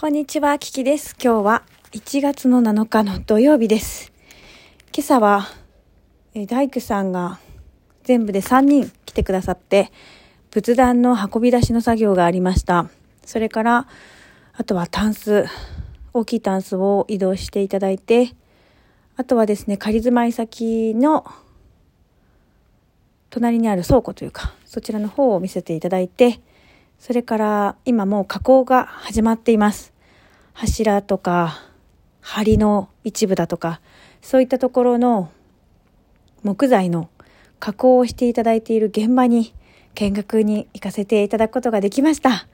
こんにちは、キキです。今日は1月の7日の土曜日です。今朝は、え大工さんが全部で3人来てくださって、仏壇の運び出しの作業がありました。それから、あとはタンス、大きいタンスを移動していただいて、あとはですね、仮住まい先の隣にある倉庫というか、そちらの方を見せていただいて、それから今もう加工が始まっています。柱とか、梁の一部だとか、そういったところの木材の加工をしていただいている現場に見学に行かせていただくことができました。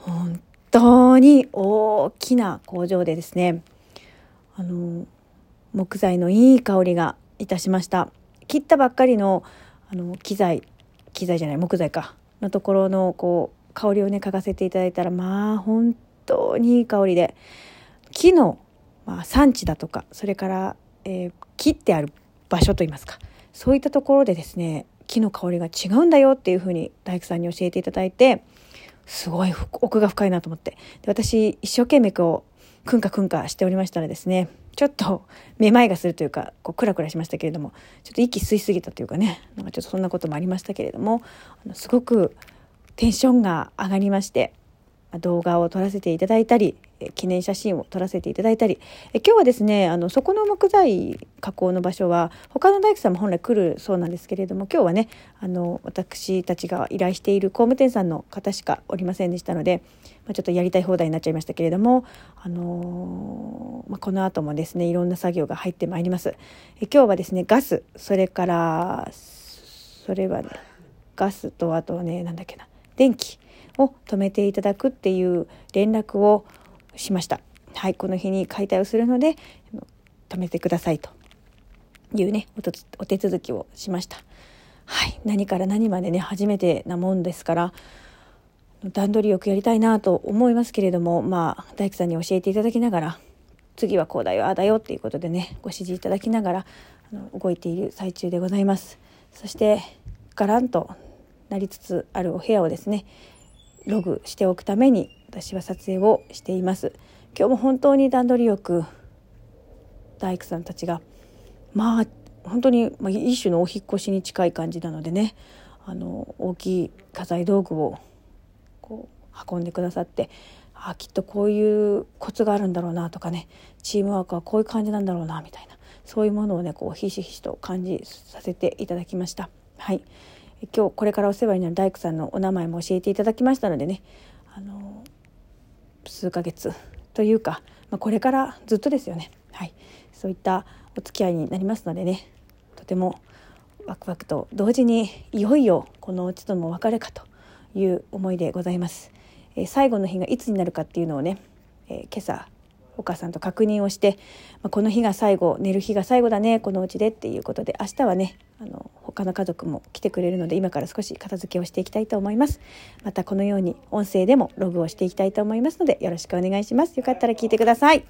本当に大きな工場でですね、あの、木材のいい香りがいたしました。切ったばっかりのあの機材、機材じゃない木材かのところのこう香りをね嗅がせていただいたらまあ本当にいい香りで。木の、まあ、産地だとかそれから、えー切ってある場所といいますか。そういったところでですね木の香りが違うんだよっていうふうに大工さんに教えていただいてすごい奥が深いなと思って。で私一生懸命こうくんかくんかしておりましたらですねちょっとめまいがするというかこうクラクラしましたけれどもちょっと息吸いすぎたというかねなんかちょっとそんなこともありましたけれどもあのすごくテンションが上がりまして動画を撮らせていただいたり記念写真を撮らせていただいたり今日はですねあのそこの木材加工の場所は他の大工さんも本来来るそうなんですけれども今日はねあの私たちが依頼している工務店さんの方しかおりませんでしたので、まあ、ちょっとやりたい放題になっちゃいましたけれども、あのーまあ、この後もですねいろんな作業が入ってまいります。え今日はですねガスそれからそれはねガスとあとねなんだっけな。電気を止めていただくっていう連絡をしました。はい、この日に解体をするので止めてくださいというねおとお手続きをしました。はい、何から何までね初めてなもんですから段取りよくやりたいなと思いますけれどもまあ大工さんに教えていただきながら次はこうだよああだよっていうことでねご指示いただきながらあの動いている最中でございます。そしてガランとなりつつあるお部屋をですねログしておくために私は撮影をしています今日も本当に段取りよく大工さんたちがまあ本当に一種のお引っ越しに近い感じなのでねあの大きい家財道具をこう運んでくださってあきっとこういうコツがあるんだろうなとかねチームワークはこういう感じなんだろうなみたいなそういうものをねこうひしひしと感じさせていただきました。はい今日これからお世話になる大工さんのお名前も教えていただきましたのでね。あの数ヶ月というか、まあ、これからずっとですよね、はい、そういったお付き合いになりますのでね。とてもワクワクと同時にいよいよこのうちとのお別れかという思いでございます、えー最後の日がいつになるかっていうのをね、えー今朝お母さんと確認をして、まあ、この日が最後寝る日が最後だねこのうちでっていうことで明日はねあの他の家族も来てくれるので今から少し片付けをしていきたいと思います。またこのように音声でもログをしていきたいと思いますのでよろしくお願いします。よかったら聞いてください。